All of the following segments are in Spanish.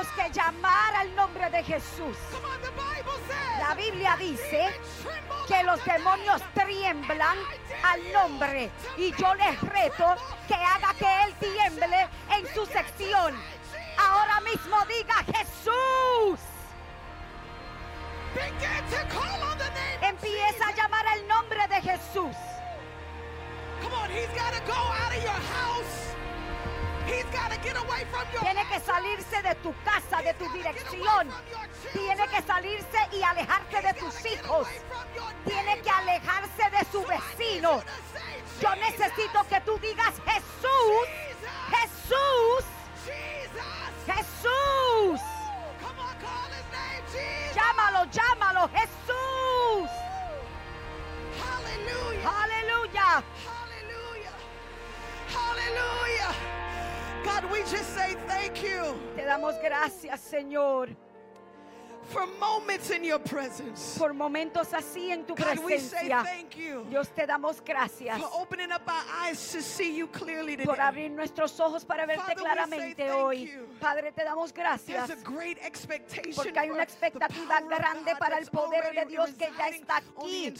tenemos que llamar al nombre de Jesús. La Biblia dice que los demonios tiemblan al nombre y yo les reto que haga que él tiemble en su sección. Ahora mismo diga Jesús. Empieza a llamar el nombre de Jesús. Come on, he's got to go out of your house. Tiene que salirse de tu casa, de tu dirección. Tiene que salirse y alejarse de tus hijos. Tiene que alejarse de su vecino. Yo necesito que tú digas Jesús, Jesús. Jesús. Llámalo, llámalo, Jesús. Hallelujah. Aleluya. Hallelujah. God, we just say thank you Te damos gracias, Señor, for moments in your presence. por momentos así en tu God, we say presencia. thank you Dios, te damos gracias for opening up our eyes to see you clearly por abrir nuestros ojos para verte Father, we say claramente thank hoy. you. Padre, te damos gracias. There's a great expectation Porque hay una expectativa grande para el poder de Dios que ya está aquí.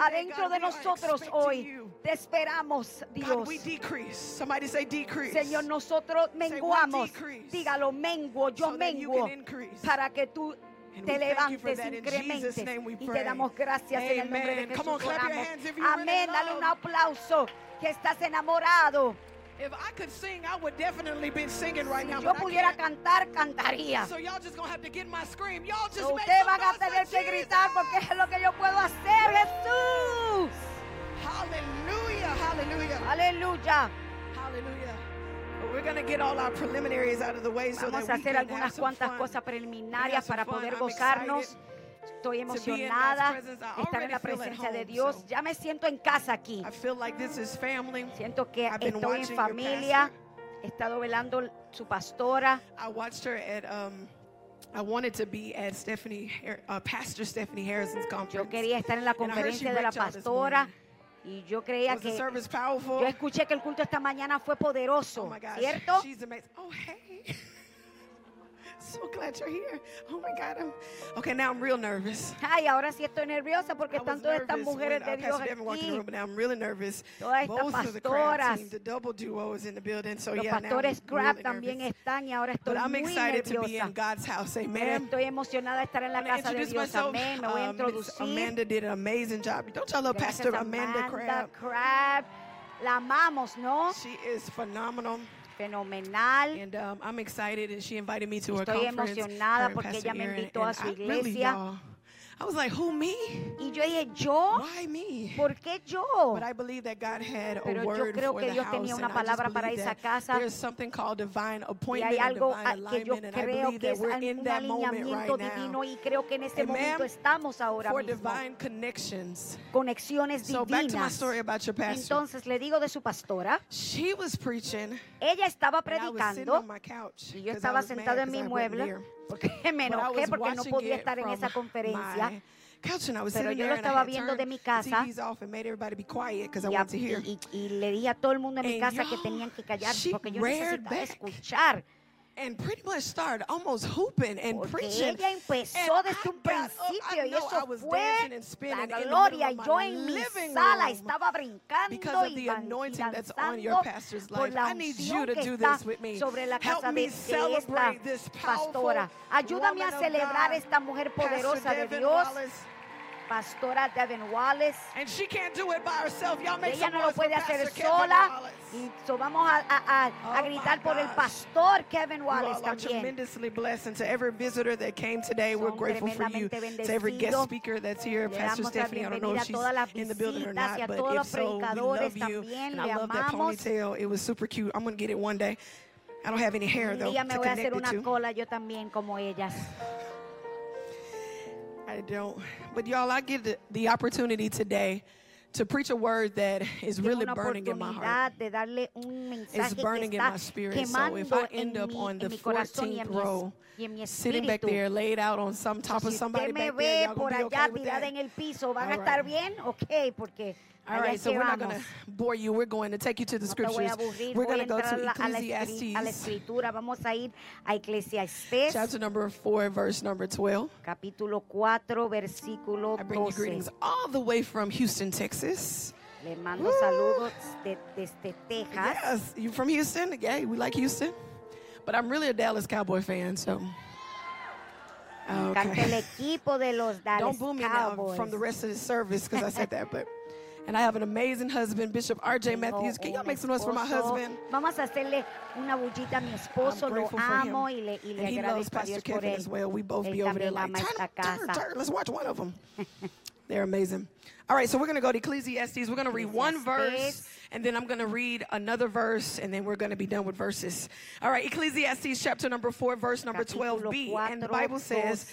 Adentro de nosotros hoy. Te esperamos, God, Dios. we decrease. Somebody say decrease. Señor, nosotros menguamos. Dígalo, menguo, yo so menguo. Para que tú te levantes, incrementes. Y te damos gracias en el nombre de Amen. Jesús. On, Amén. Dale un aplauso que estás enamorado. If I could sing, I would definitely be singing right Si now. yo but I pudiera can't. cantar, cantaría. So y'all just gonna have to get my scream. Y'all just Pero make Ustedes some van a tener que gritar porque es lo que yo puedo hacer, Jesús. Hallelujah, hallelujah, hallelujah. But we're gonna get all our preliminaries out of the way so Vamos that a hacer algunas cuantas cosas preliminarias para poder gozarnos. Estoy emocionada de estar en la presencia de Dios. Ya me siento en casa aquí. I feel like this is family. Siento que estoy en familia. He estado velando su pastora. I watched her at I wanted to be at Stephanie Har- uh, Pastor Stephanie Harrison's Yo conference. quería estar en la conferencia de la pastora. Y yo creía Was que. Yo escuché que el culto esta mañana fue Oh poderoso. my gosh, ¿Cierto? she's amazing. Oh hey, so glad you're here. Oh my God, I'm okay. Now I'm real nervous. Ay, ahora sí estoy nerviosa porque I están todas estas mujeres de Dios aquí. room, but now I'm really nervous. Todas estas Both of the crab pastoras. team, the double duo is in the building. So Los yeah, now pastores I'm Crab really también nervous. están y ahora estoy But I'm muy excited to be nerviosa. in God's house. Pero Amen. estoy emocionada de estar en la casa de Dios. myself. Amén. Me voy a Um. Amanda did an amazing job. Don't y'all love Pastor Amanda Crab? Crab. La amamos, ¿no? She is phenomenal, Fenomenal. and um, I'm excited. And she invited me to her Estoy conference. emocionada her porque ella me Aaron, invitó a and su I really, iglesia. y'all, I was like, who me? Y yo dije, ¿yo? Why me? ¿Por qué yo? But I believe that God had a Pero yo creo for que the Dios house, tenía una palabra para esa casa. There's something called divine Y hay algo ah, que yo creo que es un alineamiento right divino y creo que en Amen. momento estamos ahora For mismo. divine connections. Conexiones So back to my story about your pastor. Entonces le digo de su pastora, She was preaching, ella estaba I was predicando on my couch y yo estaba sentado en mi mueble. Porque me enojé porque no podía estar en esa conferencia. Pero yo lo estaba viendo de mi casa. Y, y- y- le dije a todo el mundo en mi casa que tenían que callarse porque yo necesitaba escuchar. And pretty much started almost hooping and Porque preaching. ella empezó And desde I un up, principio y eso fue la gloria. yo en mi sala estaba brincando because y, of the ban- y anointing that's on danzando your pastor's por life. la I need you unción to que do está this with me. sobre la Help casa de, de esta pastora. Ayúdame a celebrar esta mujer poderosa de Dios. Pastora Devin Wallace. And she can't do it by herself. Y'all make Ella no lo puede hacer sola. Y so vamos a, a- a- a Oh gritar por el pastor Kevin You Wallace all are tremendously blessed. And to every visitor that came today, we're grateful for you. tremendamente To every guest speaker that's here, Le Pastor Stephanie, I don't know if she's in the building or visitas y a not, but if so, we love you. And I love that ponytail. It was super cute. I'm going to get it one day. I don't have any hair, Un though, día me voy a hacer una to. cola yo también como ellas. I don't. But y'all, I get the, the opportunity today to preach a word that is really burning in my heart. oportunidad de darle un mensaje que burning in my spirit. So if I end up on the en mi corazón y 14th row, y en mi Sitting back there, laid out on some top of somebody back there, y'all gonna be okay with that? en el piso, ¿van a All right. Bien? Ok, porque All right, so we're not going to bore you. We're going to take you to the No te voy a scriptures. We're going to go to la, a la escri- a la Ecclesiastes escritura. Vamos a ir a Eclesiastés, chapter number 4, verse number 12. capítulo 4, versículo I bring you greetings all the way from Houston, Texas. Le mando Woo. saludos desde Texas. Yes, you from Houston? Yeah, we like Houston. But I'm really a Dallas Cowboy fan, so. Me encanta el Okay. equipo de los Dallas Don't boo me now from the rest of the service because I said that, but. And I have an amazing husband, Bishop R.J. Matthews. Can y'all make some noise for my husband? Vamos a hacerle una bullita a mi esposo, lo amo y le, y le and he loves agradezco a Pastor Dios por Kevin él. as well. We both be over there like, turn, turn, turn. Let's watch one of them. They're amazing. All right, so we're going to go to Ecclesiastes. We're going to read one verse. And then I'm going to read another verse, and then we're going to be done with verses. All right, Ecclesiastes chapter number 4, verse number 12b. And the Bible says,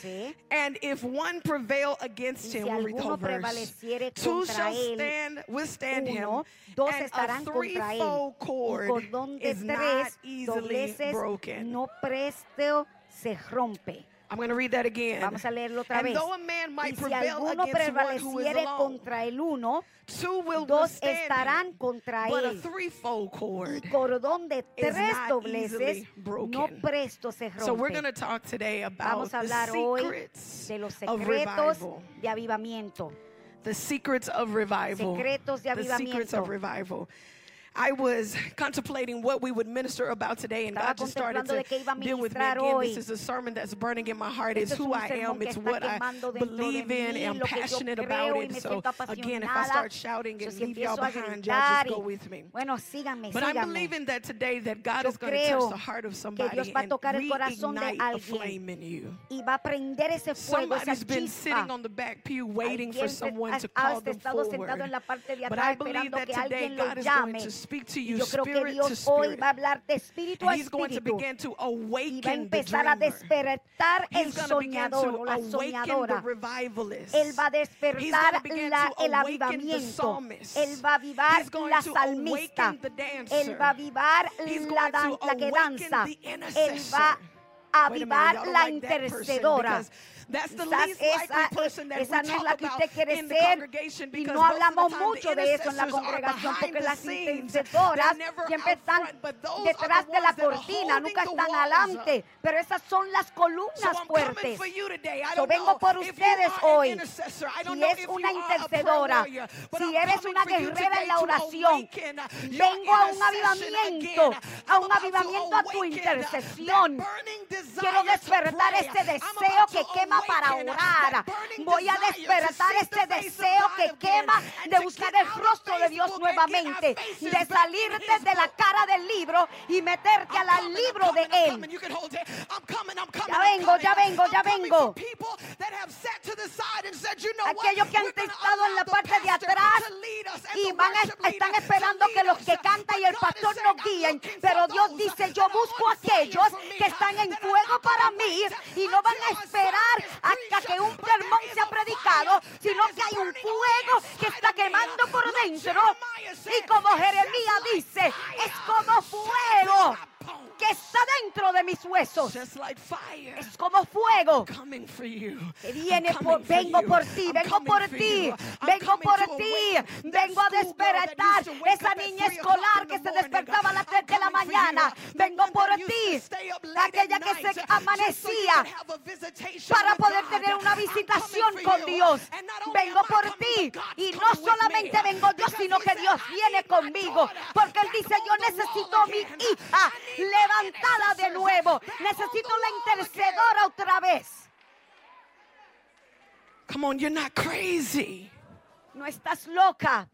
And if one prevail against him, we'll read the whole verse. Two shall stand, withstand him, and a threefold cord is not easily broken. no presto se rompe. I'm going to read that again. Vamos a leerlo otra and vez. though a man Y might si prevail alguno prevaleciere contra el uno, dos estarán contra él. Cordón de tres dobleces no presto se rompe. So we're going to talk today about Vamos a the hoy de los of secretos revival. de avivamiento. The secrets of revival. Secretos de the secrets of revival. I was contemplating what we would minister about today, and Estaba God just started contemplando de qué iba to deal with me again. This is a sermon that's burning in my heart. Este It's who I am. It's what I quemando dentro de believe in and I'm lo que yo passionate about it. So again, if I start shouting and leave y'all behind, y'all just go with me. Bueno, síganme, But I'm believing that today that God Yo is going to touch the heart of somebody Dios va a and tocar el corazón de reignite a flame in you. Y va a prender ese fuego, Somebody's been sitting on the back pew waiting for someone to call them forward. sentado en la parte de But I believe that today God is going to speak to Y you yo creo que Dios hoy va a hablar de espíritu a And he's going to espíritu. begin to Y va a awaken the empezar a dreamer. despertar el He's going to begin soñador o la awaken the soñadora. revivalist. Él va a He's despertar la- to el awaken the avivamiento. psalmist. Él va a avivar He's going la to salmista. awaken the dancer. Él va a avivar He's la, going dan- to la que awaken danza. the Él va a avivar la intercedora. That's the least esa, person that esa no es la que usted quiere ser y no hablamos mucho de eso en la congregación porque las intercesoras siempre están detrás the de la cortina, nunca están adelante, pero esas son las columnas fuertes. don't vengo por ustedes hoy. Si es una intercedora, si eres una guerrera en la oración, vengo a un avivamiento, a un avivamiento a tu intercesión. Quiero despertar este deseo que to quema para orar. Voy a despertar este deseo que quema de buscar el rostro de Dios nuevamente, de salirte de la cara del libro y meterte al libro de Él. Ya vengo, ya vengo, ya vengo. Aquellos que han estado en la parte de atrás y van a- están esperando que cantan y el pastor nos looking pero Dios dice, yo busco a aquellos que están en fuego para mí y no van a esperar hasta que un sermón sea predicado, sino que hay un fuego que está quemando por dentro. Y como "It's just Jeremías dice, es como fuego que está dentro de mis huesos. Just like fire. Es como fuego. Coming for you. que viene por, vengo por ti, vengo por ti, vengo por ti, vengo a despertar. esa niña 3 o'clock escolar que se despertaba a las I'm 3 de la mañana, vengo por ti, aquella que se amanecía para poder tener una visitación con. Dios. Vengo por ti. Y no solamente me. vengo yo, sino que Dios "I viene conmigo, porque Él dice, yo necesito mi hija levantada de nuevo, necesito la wall again." intercedora otra vez. Come on, you're not crazy. No estás loca,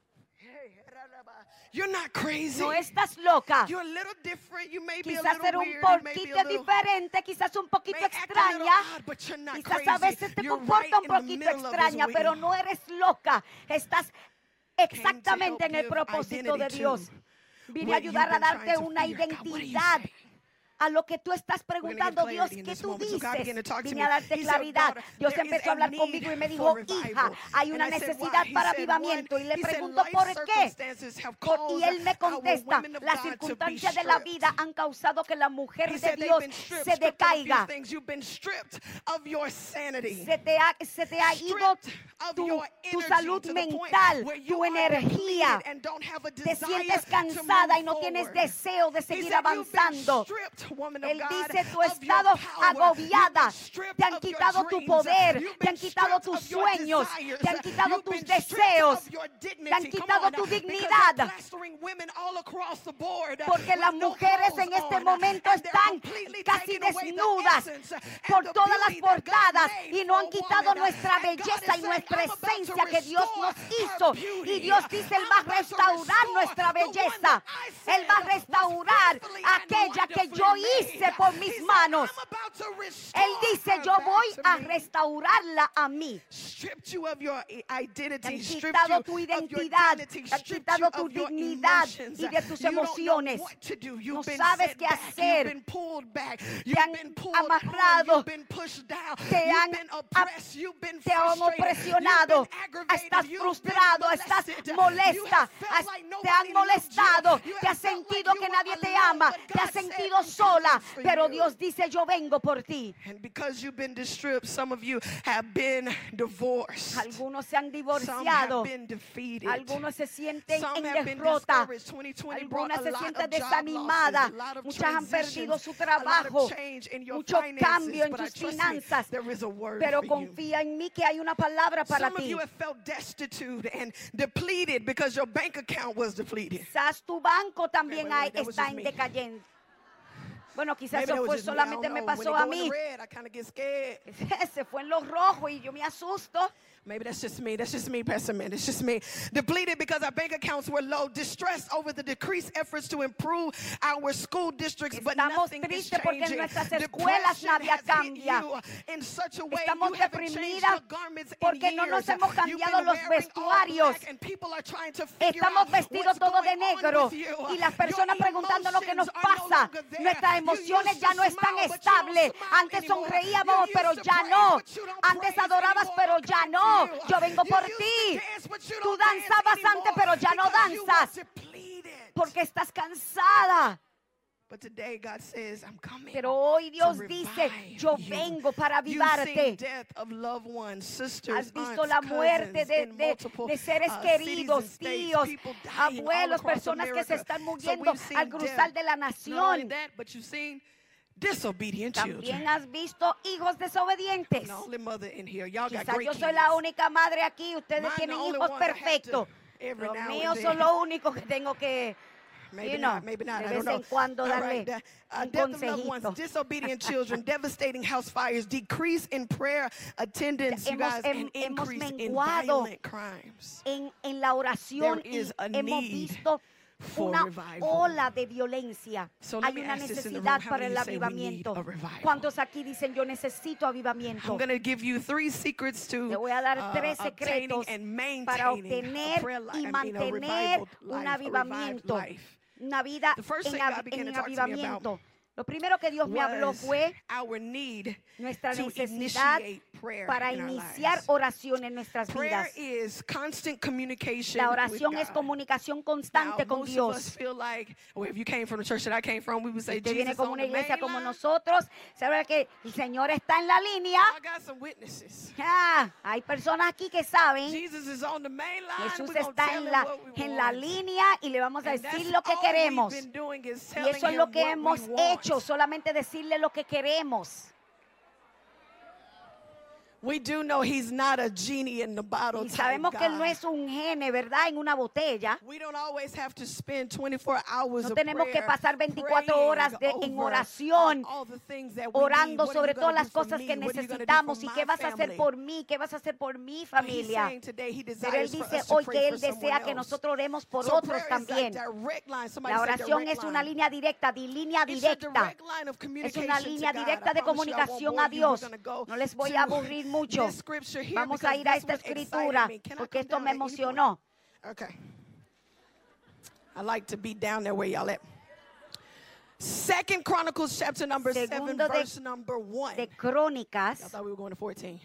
You're not crazy. no estás loca. You're a little different. You may be a Quizás little ser un be poquito diferente, quizás un poquito extraña. odd, but you're not Quizás crazy. a veces te You're comporta right un poquito extraña, pero no eres loca. Estás exactamente en el propósito de Dios. Vine a ayudar a darte una identidad a lo que tú estás preguntando, Dios, ¿qué tú dices? Vine a darte claridad. Dios empezó a hablar conmigo y me dijo, hija, hay una necesidad para avivamiento. Y le pregunto, ¿por qué? y él me contesta, las circunstancias de la vida han causado que la mujer de Dios se decaiga. Se te ha, se te ha ido tu, tu salud mental, tu energía. Te sientes cansada y no tienes deseo de seguir avanzando. Él dice, tú has estado agobiada, te han quitado tu poder, te han quitado tus sueños, te han quitado tus deseos, te han quitado tu dignidad. Porque las mujeres en este momento están casi desnudas por todas las portadas y no han quitado nuestra belleza y nuestra esencia que Dios nos hizo. Y Dios dice, Él va a restaurar nuestra belleza. Él va a restaurar aquella que yo hice por mis manos. Él dice, yo voy a restaurarla a mí. Te han quitado tu identidad, te han quitado tu dignidad y de tus emociones. No sabes qué hacer. Te han amarrado, te han, te han opresionado, estás frustrado, estás molesta, te han molestado, te has sentido que nadie te ama, te has sentido solo pero Dios dice, yo vengo por ti. And because you've been some of you have been divorced. Algunos se han divorciado. Algunos se sienten some en derrota. Algunas se sienten desanimadas. Muchas han perdido su trabajo. Mucho cambio en sus finanzas. Pero confía en mí que hay una palabra para ti. Quizás tu banco también hay, está en decadencia. Bueno, quizás eso fue solamente me pasó a mí. Se fue en lo rojo y yo me asusto. Maybe that's just me. That's just me, Pastor Man. It's just me. Depleted because our bank accounts were low. Distressed over the decreased efforts to improve our school districts, Estamos but nothing is changing. Depression has cambia. you in such a way Estamos you haven't changed the garments porque in no years. nos hemos cambiado los vestuarios. Estamos vestidos todo de negro y las personas preguntándonos qué nos pasa. Nuestras emociones ya no están estables. Antes sonreíamos, pero ya no. Antes adorabas, pero ya no yo vengo por ti. Tú danzabas antes, pero ya no danzas porque estás cansada. But today God says, I'm coming Pero hoy Dios dice, yo vengo para avivarte. Has visto la muerte de, de, de seres queridos, tíos, abuelos, personas que se están muriendo al cruzar de la nación disobedient También children. has visto hijos desobedientes. Yo soy la única madre aquí. Ustedes tienen hijos perfectos. míos son los únicos que tengo que, Maybe not. Maybe not. de cuando un disobedient children, devastating house fires, decrease in prayer attendance, you guys, em, and increase in violent crimes. en, la is a hemos visto una ola de violencia. So Hay una necesidad para el avivamiento. ¿Cuántos aquí dicen yo necesito avivamiento? Give you three secrets to, Te voy a dar tres uh, secretos para obtener y mantener I un avivamiento. Una vida en, av en avivamiento. Lo primero que Dios me habló fue nuestra necesidad para iniciar oración en nuestras vidas. La oración es comunicación constante con Dios. Usted viene como una iglesia como nosotros, sabe que el Señor está en la línea. Ah, hay personas aquí que saben. Jesús está en la, en la línea y le vamos a decir lo que queremos. Y eso es lo que hemos hecho solamente decirle lo que queremos. We do know he's not a genie in the bottle y sabemos que él no es un gene, ¿verdad? En una botella. We don't always have to spend 24 hours no tenemos que pasar 24 horas de, en oración, orando sobre todas las cosas que necesitamos. ¿Y qué vas a hacer por mí? ¿Qué vas a hacer por mi familia? Pero él dice hoy que él desea que nosotros oremos por otros también. La oración es una línea directa, línea directa. Es una línea directa de comunicación a Dios. No les voy a aburrir mucho. Vamos a ir a esta escritura porque esto me emocionó. Okay. I like to be down there where y'all at. Second Chronicles chapter number Segundo seven, de, verse number one. De Crónicas. I thought we were going to 14.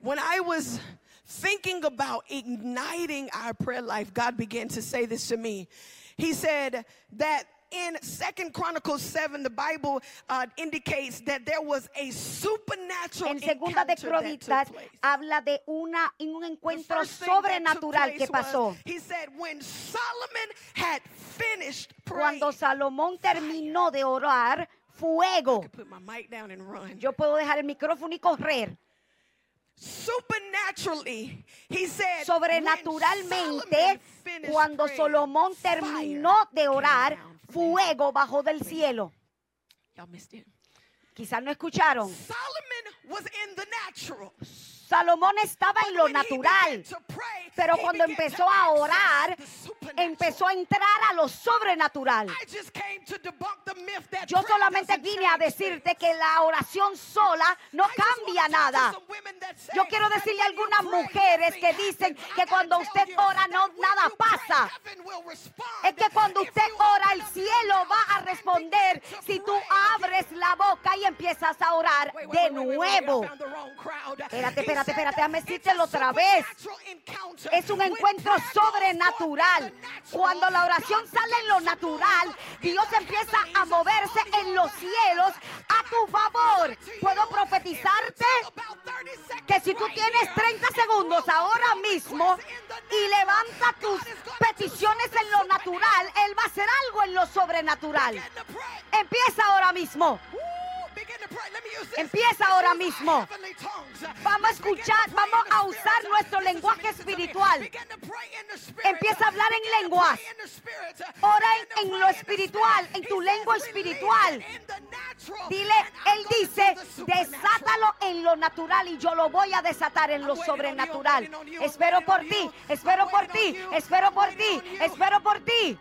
When I was thinking about igniting our prayer life, God began to say this to me. He said that in Second Chronicles 7, the Bible uh, indicates that there was a supernatural en Segunda de Crónicas habla de una, un encuentro sobrenatural que was, pasó. He said, when Solomon had finished praying, Cuando Salomón terminó de orar, fuego. Yo puedo dejar el micrófono y correr. Supernaturally, he said, when Sobrenaturalmente, cuando fire terminó de orar. Fuego bajó del cielo. Y'all missed it. Quizás no escucharon. Solomon was in the natural. Salomón estaba en lo natural. Pero cuando empezó a orar, empezó a entrar a lo sobrenatural. Yo solamente vine a decirte que la oración sola no cambia nada. Yo quiero decirle a algunas mujeres que dicen que cuando usted ora no nada pasa. Es que cuando usted ora, el cielo va a responder si tú abres la boca y empiezas a orar de nuevo. Espérate, espérate, espérate, déjame decírtelo otra vez. Es un encuentro sobrenatural. Cuando la oración sale en lo natural, Dios empieza a moverse en los cielos a tu favor. Puedo profetizarte take about 30 seconds que si tú tienes here 30 and segundos ahora mismo y levanta tus peticiones en lo natural, Él va a hacer algo en lo sobrenatural. Empieza ahora mismo. Empieza ahora mismo. Vamos a escuchar, vamos a usar nuestro lenguaje espiritual. Empieza a hablar en lenguas. Ora en lo espiritual, spirit. en tu lengua "Release espiritual." Dile, Él dice, do the supernatural." desátalo en lo natural y yo lo voy a desatar en lo sobrenatural. Espero por ti, espero por ti, espero por ti, espero por ti.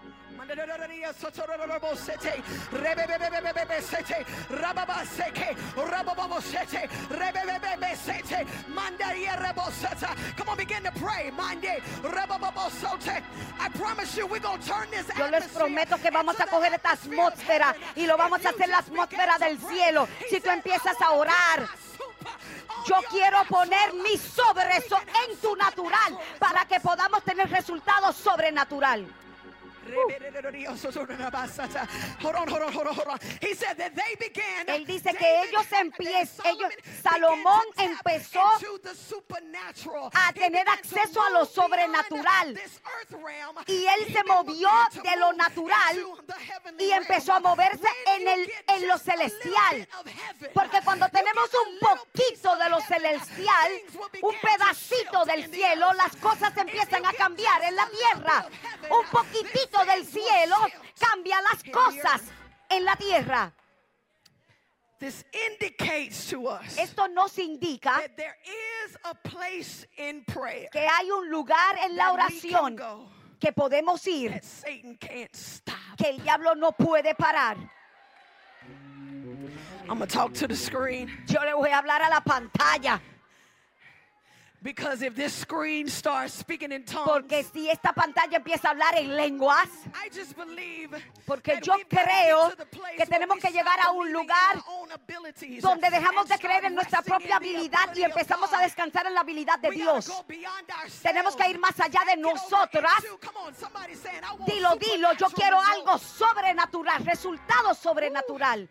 Come on, begin to pray. I promise you, we're going to turn this Yo les prometo que vamos a coger esta atmósfera y lo vamos a hacer la atmósfera to del cielo. Si tú empiezas "I a put orar, on Yo quiero poner natural mi so sobre eso en tu natural para que results." podamos tener resultados sobrenatural. Él dice que ellos empiezan, ellos, Salomón empezó a tener acceso a lo sobrenatural. Y él se movió de lo natural y empezó a moverse en, el, en lo celestial. Porque cuando tenemos un poquito de lo celestial, un pedacito del cielo, las cosas empiezan a cambiar en la tierra. Un poquitito del cielo cambia las cosas en la tierra. This indicates to us Esto nos indica that there is a place in prayer que hay un lugar en la oración que podemos ir, that Satan can't stop. que el diablo no puede parar. I'm gonna talk to the screen Yo le voy a hablar a la pantalla, because if this screen starts speaking in tongues, porque si esta pantalla empieza a hablar en lenguas, I just believe Porque that yo creo que tenemos que llegar a un lugar donde dejamos de creer en nuestra propia habilidad y empezamos a descansar en la habilidad de Dios. Tenemos que ir más allá de nosotras. Dilo, dilo, yo quiero algo sobrenatural, resultado sobrenatural.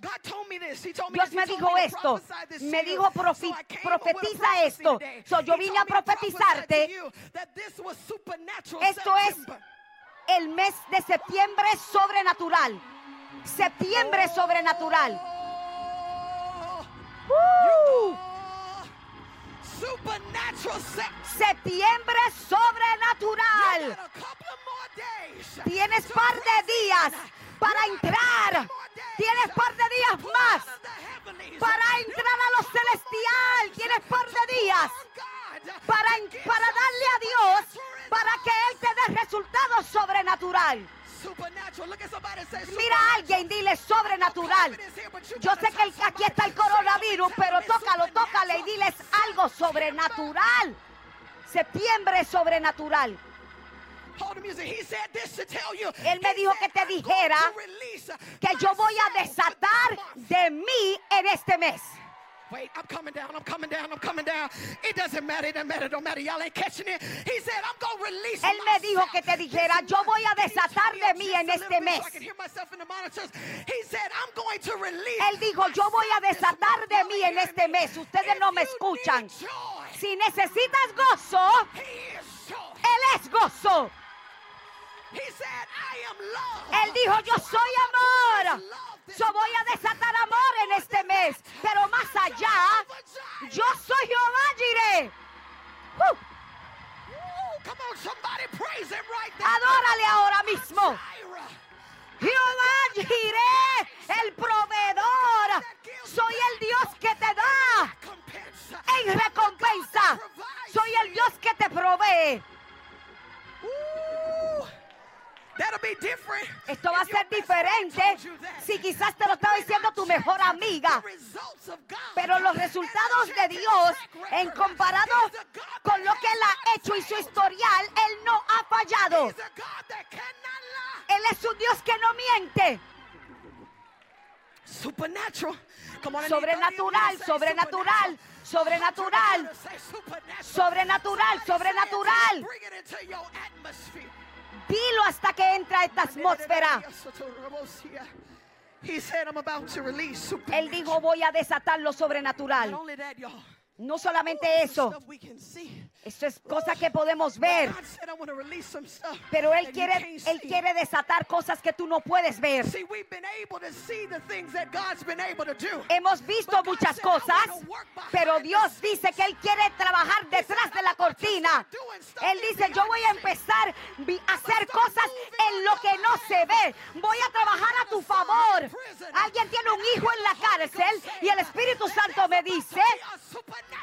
Dios me He told dijo esto, me dijo, profetiza esto. So, yo vine a profetizarte. Esto es el mes de septiembre sobrenatural. Septiembre sobrenatural. Oh, September. Septiembre sobrenatural. Tienes par de días. Para entrar. Tienes par de días más para entrar a lo celestial. Tienes par de días para, para darle a Dios para que Él te dé resultados sobrenatural. Mira a alguien, dile sobrenatural. Yo sé que aquí está el coronavirus, pero tócalo, tócale y diles algo sobrenatural. Septiembre sobrenatural. Él me dijo que te "I'm going dijera que yo voy a desatar this month." de mí en este mes. Wait, I'm coming down, I'm coming down, I'm coming down. It doesn't matter, it doesn't matter, it don't matter. Y'all ain't catching it. He said, I'm going to release Él me dijo que te dijera, yo month." voy a desatar de mí en este mes? He said, I'm going to release Él dijo, yo voy a desatar month." de mí en este me. mes. Ustedes no me escuchan. Si necesitas gozo. Él es gozo. Él dijo, yo soy amor. Yo voy a desatar amor en este mes. Pero más allá, yo soy Jehová Jireh. Uh, adórale ahora mismo. Jehová Jireh, el proveedor. Soy el Dios que te da en recompensa. Soy el Dios que te provee. Esto va a ser diferente si quizás te lo estaba diciendo tu mejor amiga. Pero los resultados de Dios, en comparado con lo que Él ha hecho y su historial, Él no ha fallado. Él es un Dios que no miente. Supernatural. Come on, I need 30 of you Sobrenatural, sobrenatural, sobrenatural, supernatural. Say supernatural. sobrenatural, it sobrenatural. Dilo hasta que entra esta atmósfera. Él dijo, voy a desatar lo sobrenatural. No solamente eso, eso es cosa que podemos ver. Pero Él quiere, Él quiere desatar cosas que tú no puedes ver. See, we've been able to see the things that God's been able to do. Hemos visto muchas cosas, pero Dios dice que Él quiere trabajar detrás de la cortina. Él dice, yo voy a empezar a hacer cosas en lo que no se ve. Voy a trabajar a tu favor. Alguien tiene un hijo en la cárcel y el Espíritu Santo me dice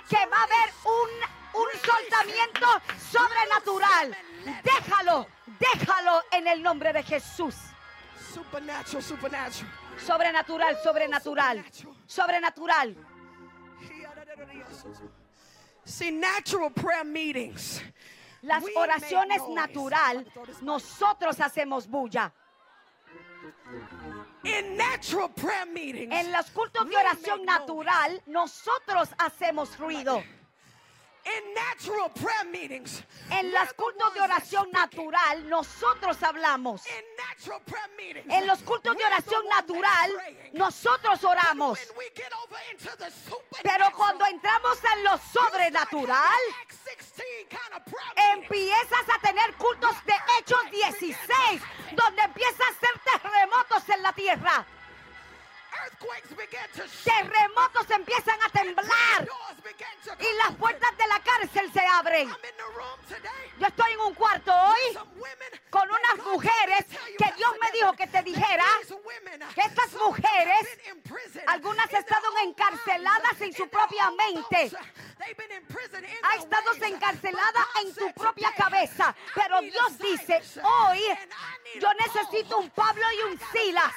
que va a haber un, un soltamiento sobrenatural. Déjalo, déjalo en el nombre de Jesús. Supernatural, supernatural. Sobrenatural, sobrenatural, sobrenatural. See, natural prayer meetings. Las oraciones natural, nosotros hacemos bulla. In natural prayer meetings, En los cultos de oración natural, nosotros hacemos ruido. in natural prayer meetings, En los cultos de oración natural, nosotros hablamos. In natural prayer meetings, En los cultos de oración natural, nosotros oramos. Pero cuando entramos en lo sobrenatural, having Acts 16 kind of prayer meetings. empiezas a tener cultos de Hechos 16, donde empiezan tierra. Terremotos empiezan a temblar y las puertas de la cárcel se abren. Yo estoy en un cuarto hoy con unas mujeres que Dios me dijo que te dijera que estas mujeres, algunas estaban encarceladas en su propia mente. Ha estado encarcelada en tu propia cabeza. Pero Dios dice, hoy yo necesito un Pablo y un Silas.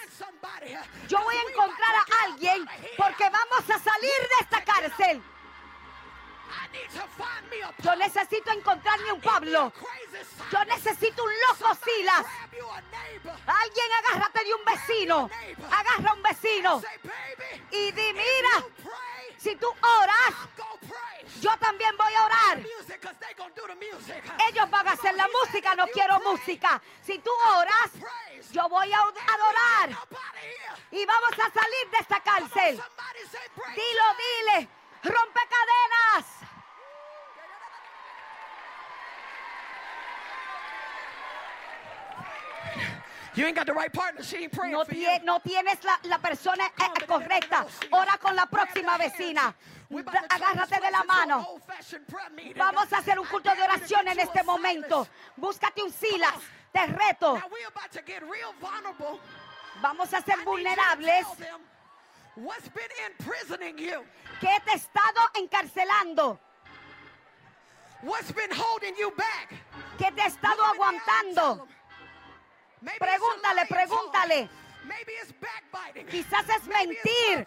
Yo voy a encontrar a alguien porque vamos a salir de esta cárcel. Yo necesito encontrarme un Pablo. Yo necesito un loco Silas. Alguien agárrate de un vecino. Agarra a un vecino. Y di, mira, si tú oras, yo también voy a orar. Ellos van a hacer la música, no quiero música. Si tú oras, yo voy a adorar. Y vamos a salir de esta cárcel. Dilo, dile, rompe cadenas. You ain't got the right partner. She ain't praying No, for you. tie- no tienes la, la persona eh, correcta. Ora con la próxima vecina. Agárrate de la mano. Vamos a hacer un culto de oración en este momento. Búscate un Silas. Te reto. Vamos a ser vulnerables. What's been imprisoning you? ¿Qué te ha estado encarcelando? What's been holding you back? ¿Qué te ha estado aguantando? Pregúntale, pregúntale. Quizás es mentir,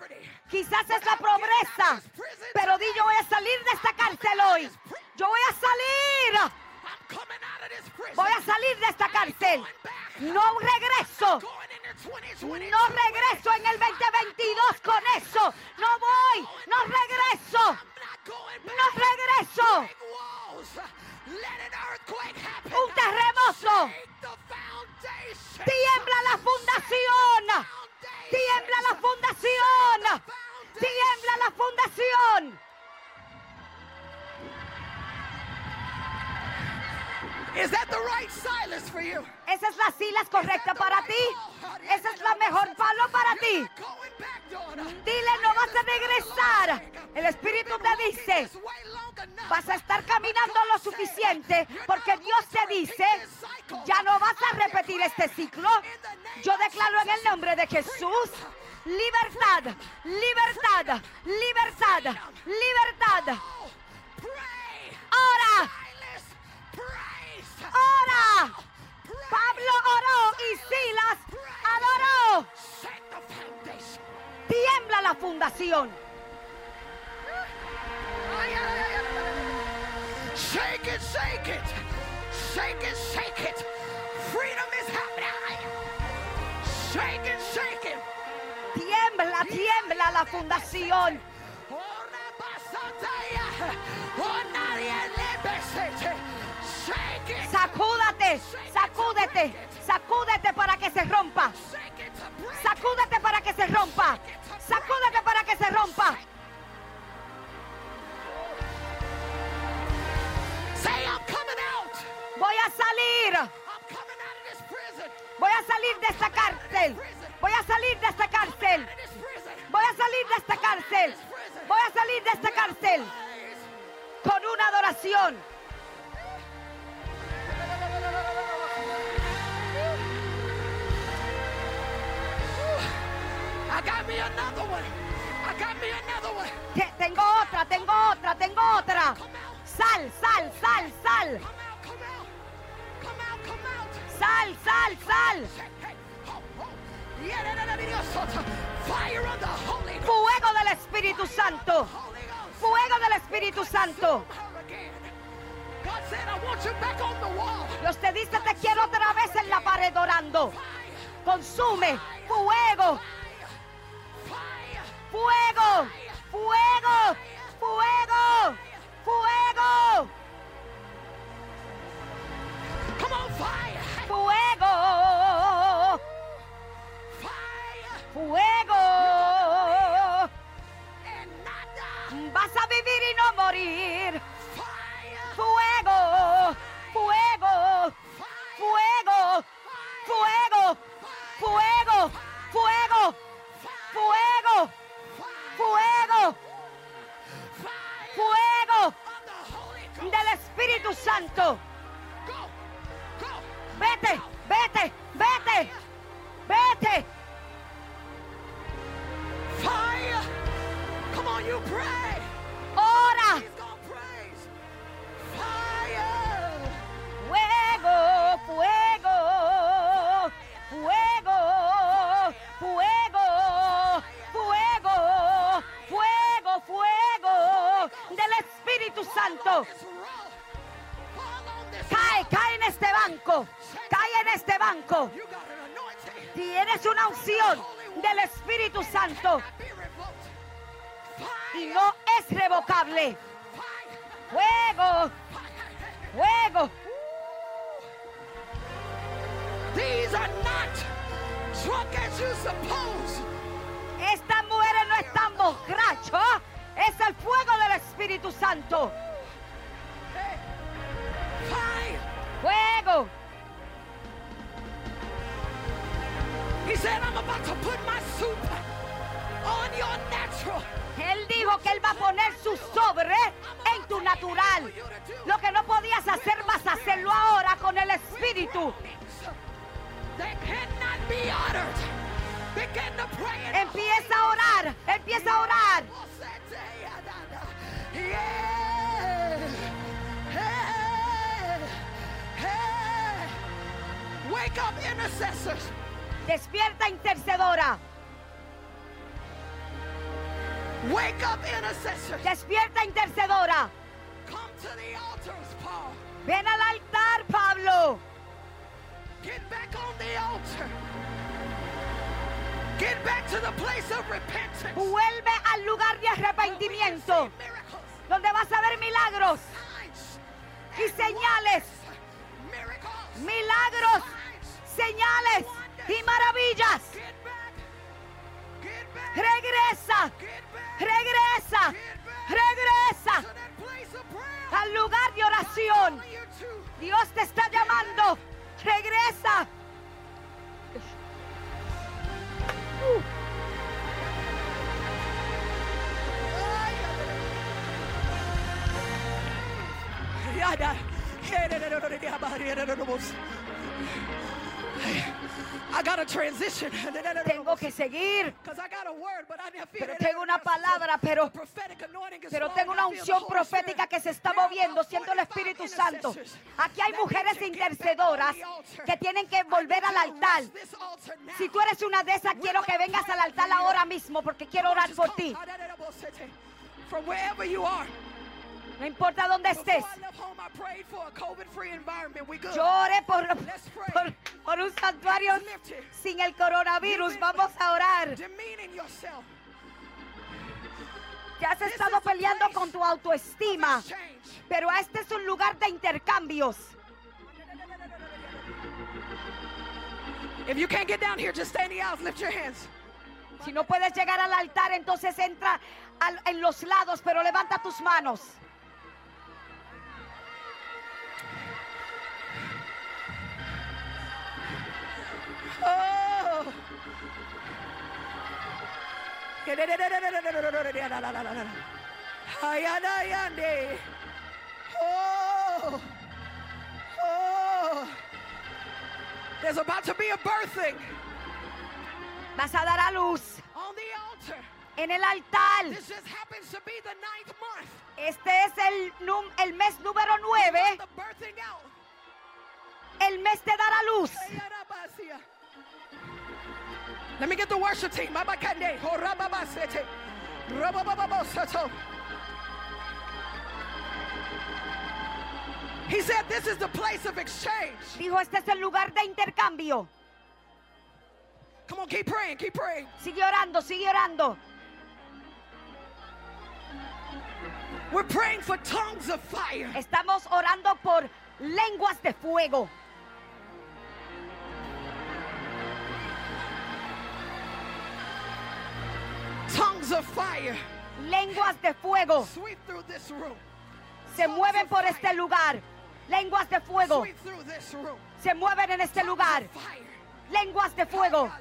quizás es la pobreza, pero di yo voy a salir de esta cárcel hoy. Yo voy a salir. Voy a salir de esta cárcel. No regreso. No regreso Tengo otra, tengo otra, tengo otra. Sal, sal, sal, sal. Sal, sal, sal. Fuego del Espíritu Santo. Fuego del Espíritu Santo. Dios te dice, te quiero otra vez en la pared orando. Consume fuego. Fuego. Fuego! Fuego! Fuego! Come on, fire! Fuego! Fire! Fuego! Vas a vivir y no morir. Fire! Fuego! Fuego! Fuego! Fuego! Fuego! Fuego! Fuego! fuego, fuego del Espíritu Santo. Vete, vete, vete, vete. Fire. Come, you pray. Ora. Fuego, fuego. Santo. Cae, cae en este banco. Cae en este banco. Tienes una unción del Espíritu Santo. Y no es revocable. Fuego. Fuego. These are not as you suppose. Estas mujeres no están borrachos. Es el fuego del Espíritu Santo. Fuego. Él dijo que él va a poner su sobre en tu natural. Lo que no podías hacer vas a hacerlo ahora con el Espíritu. Empieza a orar, empieza a orar. Despierta intercedora. Despierta intercedora. Ven al altar, Pablo. Vuelve al lugar de arrepentimiento, donde vas a ver milagros y señales. Milagros señales y maravillas. Regresa, regresa, regresa al lugar de oración. Dios te está llamando. Regresa. Tengo que seguir. Pero tengo una palabra, pero, pero tengo una unción profética que se está moviendo. Siento el 45 Espíritu Santo. Aquí hay mujeres intercedoras que tienen que volver al altar. Si tú eres una de esas, quiero que vengas al altar ahora mismo porque quiero orar por ti. No importa dónde estés. Oré por, por, por un santuario sin el coronavirus. Vamos a orar. Ya has estado peleando con tu autoestima. Pero este es un lugar de intercambios. If you can't get down here, just stay in the aisles. Lift your hands. Si no puedes llegar al altar, entonces entra al- en los lados, pero levanta tus manos. Oh. Oh. Oh. There's about to be a birthing Vas a dar a luz on the altar. en el altar. This just happens to be the ninth month. Este es el, num- el mes número 9, The birthing out. el mes de dar a luz. Let me get the worship team. He said this is the place of exchange. Dijo, este es el lugar de intercambio. Come on, keep praying, keep praying. Sigue orando, sigue orando. We're praying for tongues of fire. Estamos orando por lenguas de fuego. Tongues of fire. Lenguas de fuego. Sweep through this room. Se mueven por este lugar. Lenguas de fuego. Sweep through this room. Se mueven en este lugar. Tongues. Lenguas de fuego.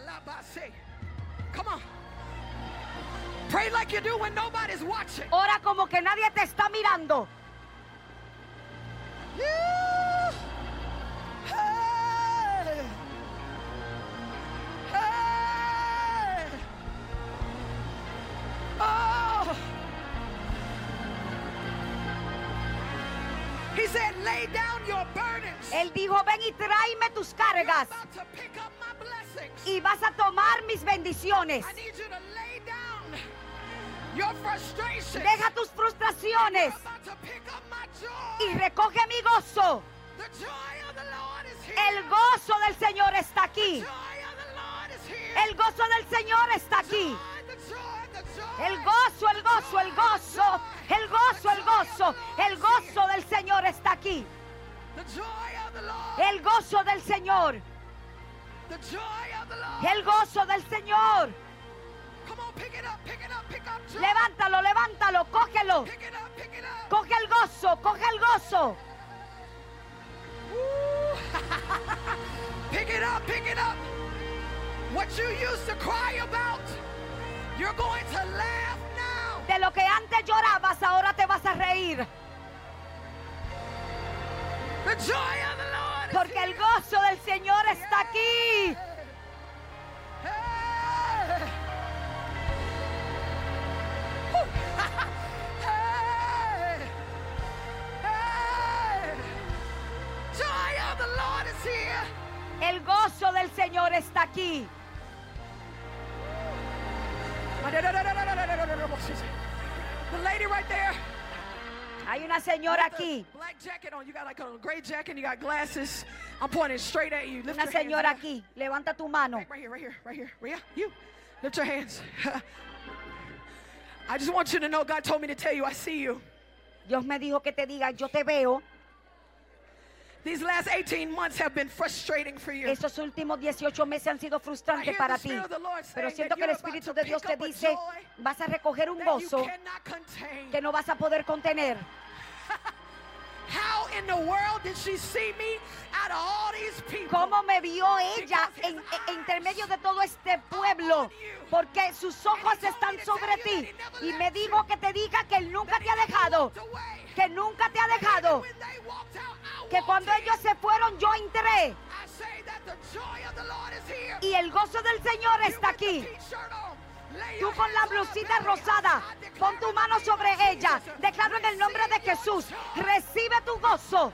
Come on. Pray like you do when nobody's watching. Ora como que nadie te está mirando. Yeah. Él dijo, ven y tráeme tus cargas y vas a tomar mis bendiciones. Deja tus frustraciones y recoge mi gozo. El gozo del Señor está aquí. El gozo del Señor está aquí. El gozo, el gozo, el gozo, el gozo, el gozo, el gozo del Señor está aquí. El gozo del Señor, el gozo del Señor. Levántalo, levántalo, cógelo. Coge el gozo, coge el gozo. Pick it up, pick it up. What you used to cry about, you're going to laugh now. De lo que antes llorabas, ahora te vas a reír. The joy of the Lord is Porque el here. gozo del Señor está aquí. Hey. Woo. Hey. Hey. Joy of the Lord is here. El gozo del Señor está aquí. The lady right there. Hay una señora aquí Black jacket on. You got like a gray jacket. You got glasses. I'm pointing straight at you. Lift Una hands. señora aquí, levanta tu mano. Right here, right here, right here. Rhea, you. Lift your hands. I just want you to know God told me to tell you I see you. Dios me dijo que te diga, yo te veo. These last 18 months have been frustrating for you. Estos últimos 18 meses han sido frustrantes para ti. Pero siento que el Espíritu de Dios te dice, vas a recoger un gozo que no vas a poder contener. ¿Cómo me vio ella en, en intermedio de todo este pueblo? Porque sus ojos están sobre ti. Y me dijo que te diga que Él nunca te ha dejado. Que nunca te ha dejado. Que cuando ellos se fueron, yo entré. Y el gozo del Señor está aquí. Tú con la blusita rosada, pon tu mano sobre ella. Declaro en el nombre de Jesús, recibe tu gozo.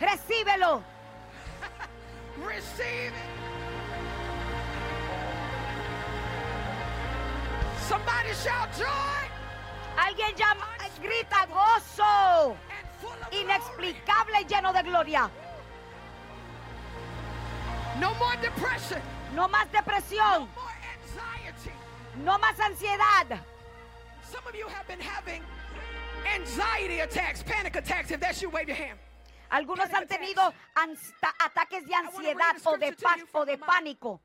Recíbelo. Receive it. Somebody shout joy Alguien llama, grita gozo. Inexplicable y lleno de gloria. No more depression. No más No depresión. more. No más ansiedad. Some of you have been having anxiety attacks, panic attacks. If that's you, wave your hand. Algunos han tenido ataques de ansiedad o de o de pánico.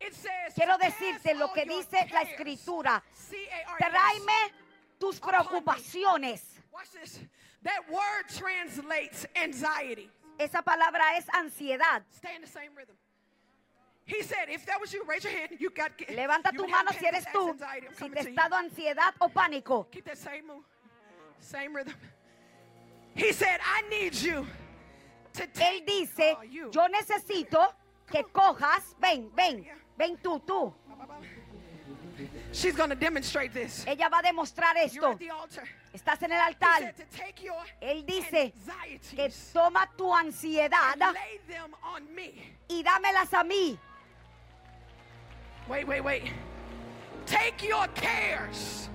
Says, Quiero decirte lo que dice la escritura. Tráeme tus preocupaciones. That word translates anxiety. Esa palabra es ansiedad. Stay in the same rhythm. He said, if that was you, raise your hand. You got Levanta you tu mano si eres tú. Si te estado ansiedad o pánico. Keep that same move, same rhythm. He said, I need you to Él take dice, oh, you. yo necesito que cojas, ven, ven, ven tú, tú. She's to demonstrate this. Ella va a demostrar esto. Estás en el altar. Él dice que toma tu ansiedad y dámelas a mí. Wait, wait, wait. Take your cares.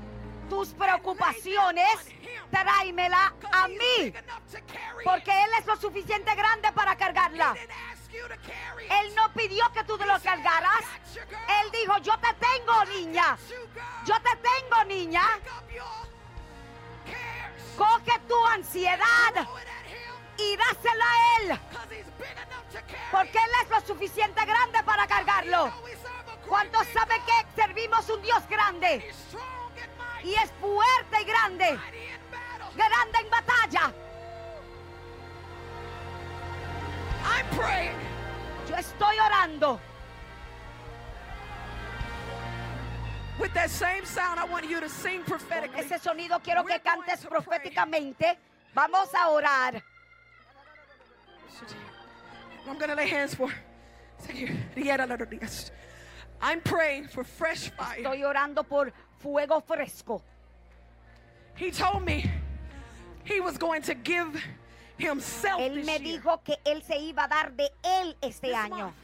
Tus preocupaciones, tráemela a mí. Porque. Él es lo suficiente grande para cargarla. Él no pidió que tú te lo He said, "I cargaras. Él dijo, yo te tengo, niña. Yo te tengo, niña. Coge tu ansiedad y dásela a Él. Porque Él es lo suficiente grande para cargarlo. ¿Cuántos saben que servimos un Dios grande? Y es fuerte y grande. Grande en batalla. I'm praying. Yo estoy orando. With that same sound, I want you to sing Con prophetically. ese sonido quiero que We're going cantes proféticamente. Vamos a orar. I'm going to lay hands for. I'm praying for fresh fire. Estoy orando por fuego fresco. He told me he was going to give himself Él me dijo que Él se iba a dar de Él este This año. month.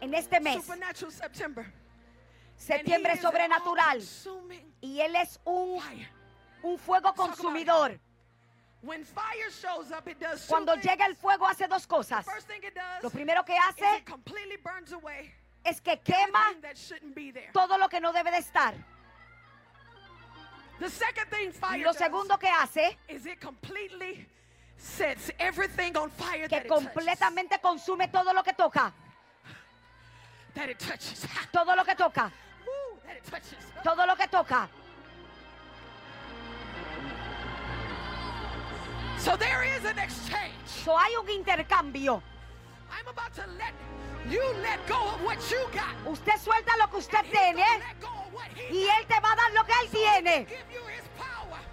En este mes, Supernatural September. Septiembre sobrenatural. Y Él es un, fuego consumidor. When fire shows up, it does Cuando llega el fuego hace dos cosas. Lo primero que hace es que quema todo lo que no debe de estar. The second thing fire Lo segundo que hace, sets everything on fire que that it touches. completamente consume todo lo que toca. That it touches. Todo lo que toca. Woo, that it touches. Todo lo que toca. So there is an exchange. So hay un intercambio. Usted suelta lo que usted tiene y Él te va a dar lo que Él tiene.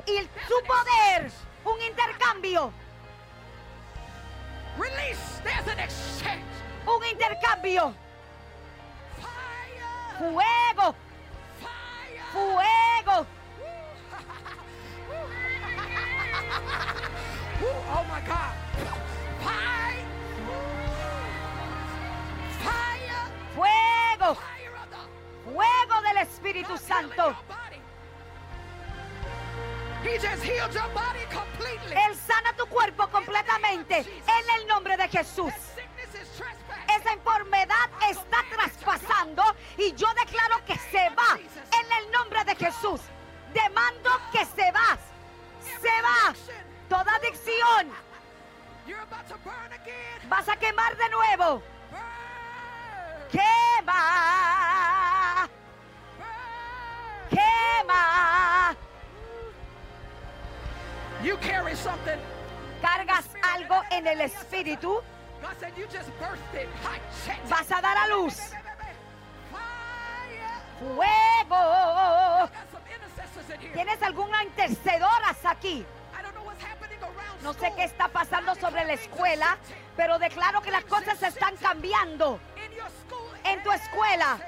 Y su poder, un intercambio. Release. There's an exchange. Un intercambio. Fire. Fuego, Fire. fuego. Oh my God. Your body completely. Él sana tu cuerpo completamente en el nombre de Jesús. Esa enfermedad está traspasando y yo declaro que se va en el nombre de Jesús. Demando que se va. Se va. Toda adicción vas a quemar de nuevo. Quema. Quema. You carry something. Cargas algo en el espíritu. Vas a dar a luz. Fuego. ¿Tienes alguna intercedoras aquí? No sé qué está pasando sobre la escuela, pero declaro que las cosas se están cambiando. En tu escuela.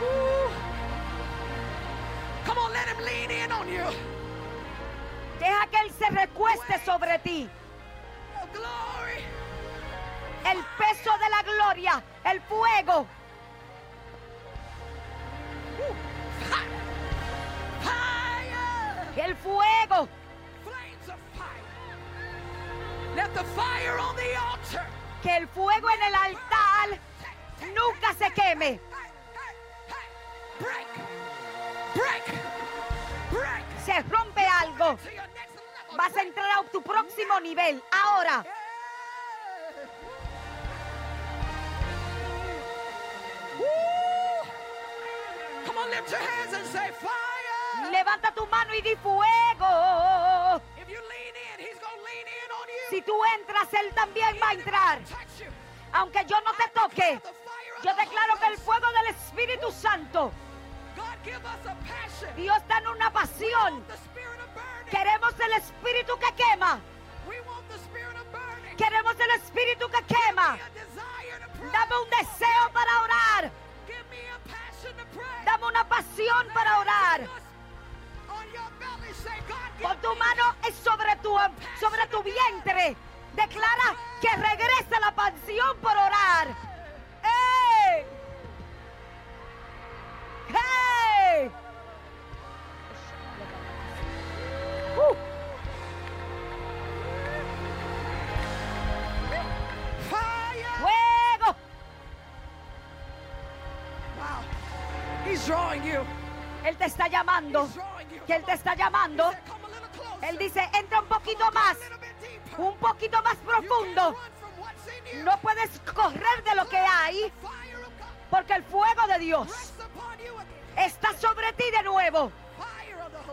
Woo. Come on, let him lean in on you. Deja que Él se recueste sobre ti. Oh, glory. El peso de la gloria, el fuego. Fire. Fire. El fuego. Flames of fire. Let the fire on the altar. Que el fuego en el altar nunca se queme. Break. Break. Break. Se rompe algo. Vas a entrar a tu próximo nivel. Ahora. Levanta tu mano y di fuego. Si tú entras, Él también va a entrar. Aunque yo no te toque, yo declaro que el fuego del Espíritu Santo, Dios da una pasión. Queremos el Espíritu que quema. Queremos el Espíritu que quema. Dame un deseo para orar. Dame una pasión para orar. On your belly, say, God, give Pon tu mano sobre tu, sobre tu vientre. Declara que regrese la pasión por orar. ¡Hey! ¡Hey! Uh. ¡Fuego! Wow. He's drawing you. Él te está llamando. Que Él te está llamando. Él dice, entra un poquito más, un poquito más profundo. No puedes correr de lo que hay, porque el fuego de Dios está sobre ti de nuevo.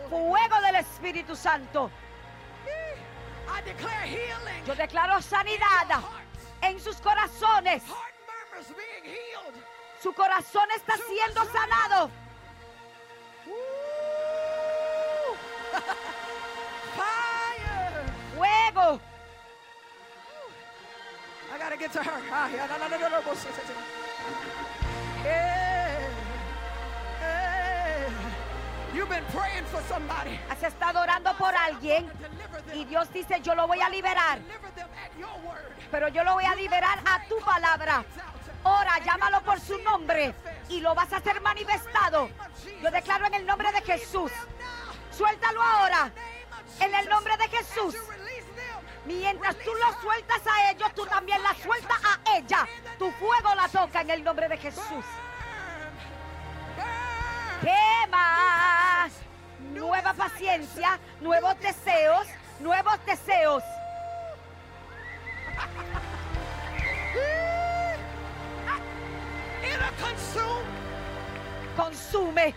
Fuego del Espíritu Santo. Yo declaro sanidad en sus corazones. Su corazón está siendo sanado. Fuego. I gotta get to her. Has estado orando por alguien y Dios dice, yo lo voy a liberar, pero yo lo voy a liberar a tu palabra. Ora, llámalo por su nombre y lo vas a hacer manifestado. Yo declaro en el nombre de Jesús. Suéltalo ahora. En el nombre de Jesús. Mientras tú lo sueltas a ellos, tú también la sueltas a ella. Tu fuego la toca en el nombre de Jesús. Quema. Nueva paciencia, nuevos deseos, nuevos deseos. Consume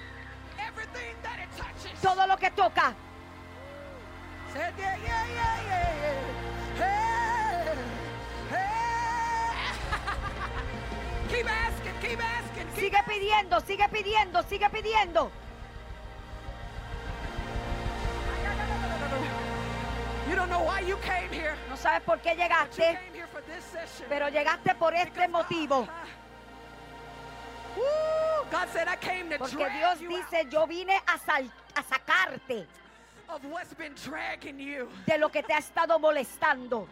todo lo que toca. Keep asking, keep asking. Keep Sigue pidiendo, sigue pidiendo, sigue pidiendo. You don't know why you came here. No sabes por qué llegaste, session. pero llegaste por este motivo. Woo! God said I came to Porque Dios dice, yo vine a, sal- a sacarte of what's been dragging you. de lo que te ha estado molestando.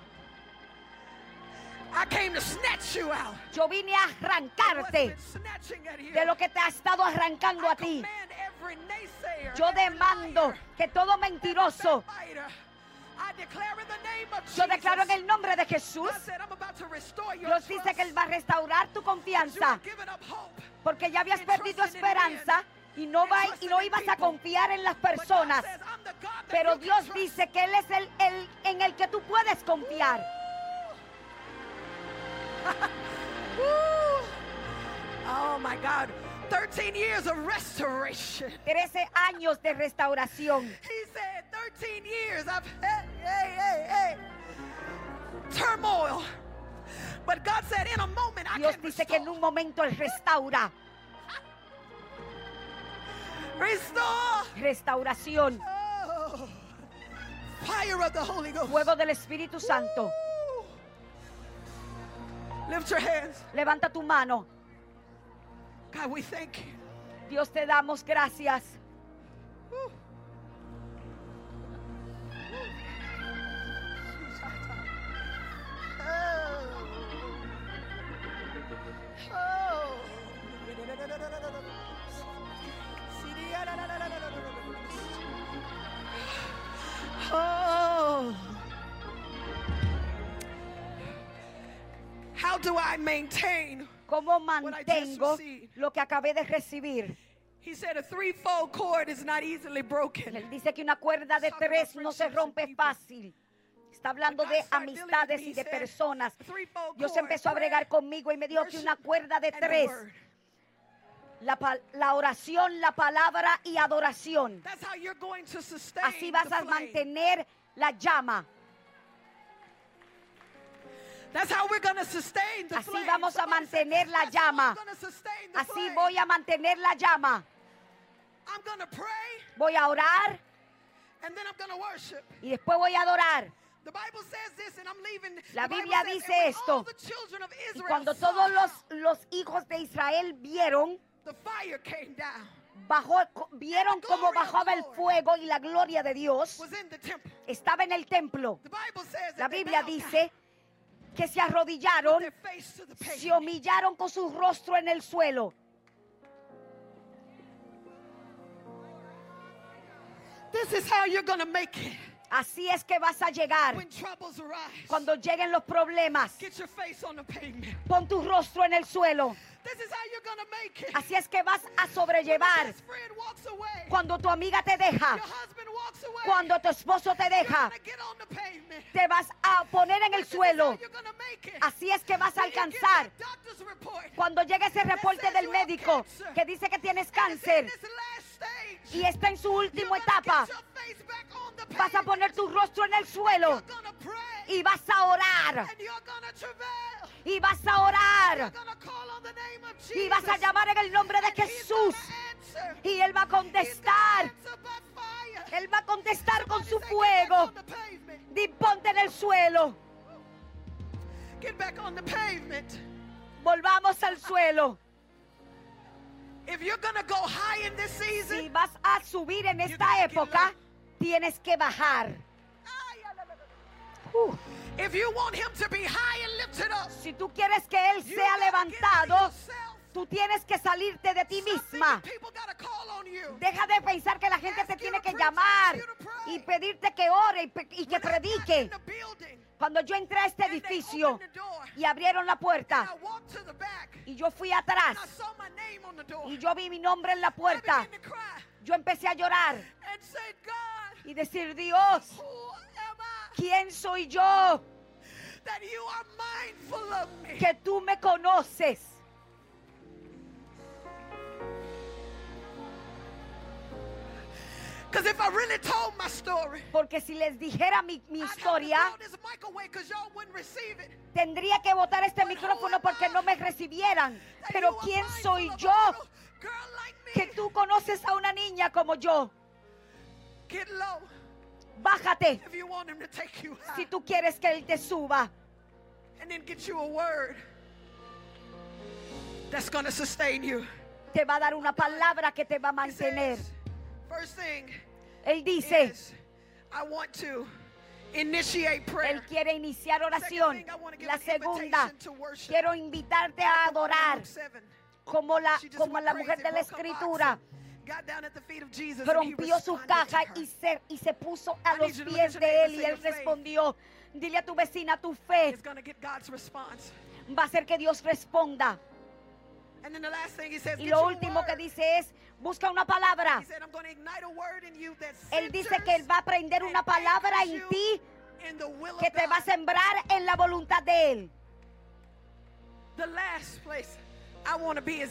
I came to snatch you out. Yo vine a arrancarte de lo que te ha estado arrancando I a ti. Yo demando que todo mentiroso, backbiter, I declare in the name of yo declaro en el nombre de Jesús, Dios dice que Él va a restaurar tu confianza, porque ya habías perdido esperanza y no, va, y no ibas a confiar en las personas. Pero Dios dice que Él es el, el en el que tú puedes confiar. Oh my God. 13 years of restoration. 13 años de restauración. He said, 13 years of hey, hey, hey, turmoil. But God said, in a moment, I Dios can dice que en un momento Él restaura. Restore. Restauración. Oh, fire of the Holy Ghost. Fuego del Espíritu Santo. Woo. Lift your hands. Levanta tu mano. God, we thank you. Dios te damos gracias. Woo. ¿Cómo mantengo lo que acabé de recibir? He said a threefold cord is not easily broken. Él dice que una cuerda de tres no se rompe fácil. Está hablando de amistades y de personas. Dios empezó a bregar conmigo y me dijo que una cuerda de tres, la, la oración, la palabra y adoración. Así vas a mantener la llama. That's how we're to sustain the Así flame. vamos a Somebody mantener la "That's how I'm llama. gonna sustain the Así flame. voy a mantener la llama. I'm pray Voy a orar and then I'm to worship. y después voy a adorar. The Bible says this and I'm leaving. La the Bible Biblia says, dice "And when esto, all the children of Y Israel cuando saw todos los, los hijos de Israel vieron, the fire came down bajó, vieron cómo bajaba el fuego y la gloria de Dios, was in the temple. estaba en el templo. The Bible says La that they Biblia bowed down, dice que se arrodillaron, se humillaron con su rostro en el suelo. This is how you're to make it Así es que vas a llegar cuando lleguen los problemas. Pon tu rostro en el suelo. Así es que vas a sobrellevar cuando tu amiga te deja, cuando tu esposo te deja. Te vas a poner en el suelo. Así es que vas a alcanzar cuando llegue ese reporte del médico que dice que tienes cáncer y está en su última etapa, vas a poner tu rostro en el suelo. Y vas a orar. Y vas a orar. Y vas a llamar en el nombre de Jesús. y Él va a contestar. Él va a contestar con su say, "Get back fuego. ponte en el suelo. Volvamos al suelo. If you're gonna go high in this season, Si vas a subir en esta época, tienes que bajar. Uh, if you want him to be high and lifted up, si tú quieres que Él you sea levantado, yourself. tú tienes que salirte de ti misma. Deja de pensar que la gente te tiene que llamar y pedirte que ore y, que predique. Cuando yo entré a este edificio y abrieron la puerta y yo fui atrás y yo vi mi nombre en la puerta, yo empecé a llorar y decir, Dios, ¿quién soy yo que tú me conoces? If I really told my story, Porque si les dijera mi, historia, tendría que botar este micrófono porque no me recibieran. Pero ¿quién soy yo like que tú conoces a una niña como yo? Get low Bájate if you want him to take you high. si tú quieres que Él te suba. and then get you a word that's to sustain you. Te va a dar una palabra que te va a mantener. First thing Él dice, is, I want to initiate prayer. Él quiere iniciar oración. La segunda, quiero invitarte a adorar como la, como la mujer de la escritura. rompió su caja y se, y se puso a los pies de él y él respondió, dile a tu vecina, tu fe. va a hacer que Dios responda. Y lo último que dice es, busca una palabra. Él dice que él va a prender una palabra en ti que te va a sembrar en la voluntad de él.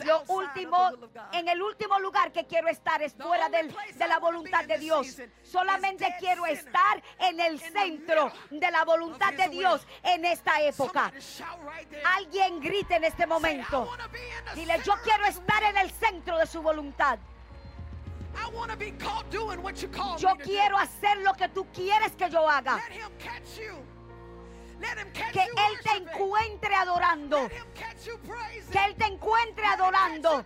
Lo último, en el último lugar que quiero estar es fuera del- de la voluntad de Dios. Solamente quiero estar en el centro de la voluntad de Dios en esta época. Alguien grite en este momento. Dile, yo quiero estar en el centro de su voluntad. Yo quiero hacer lo que tú quieres que yo haga. Que Él te encuentre adorando. Que Él te encuentre adorando.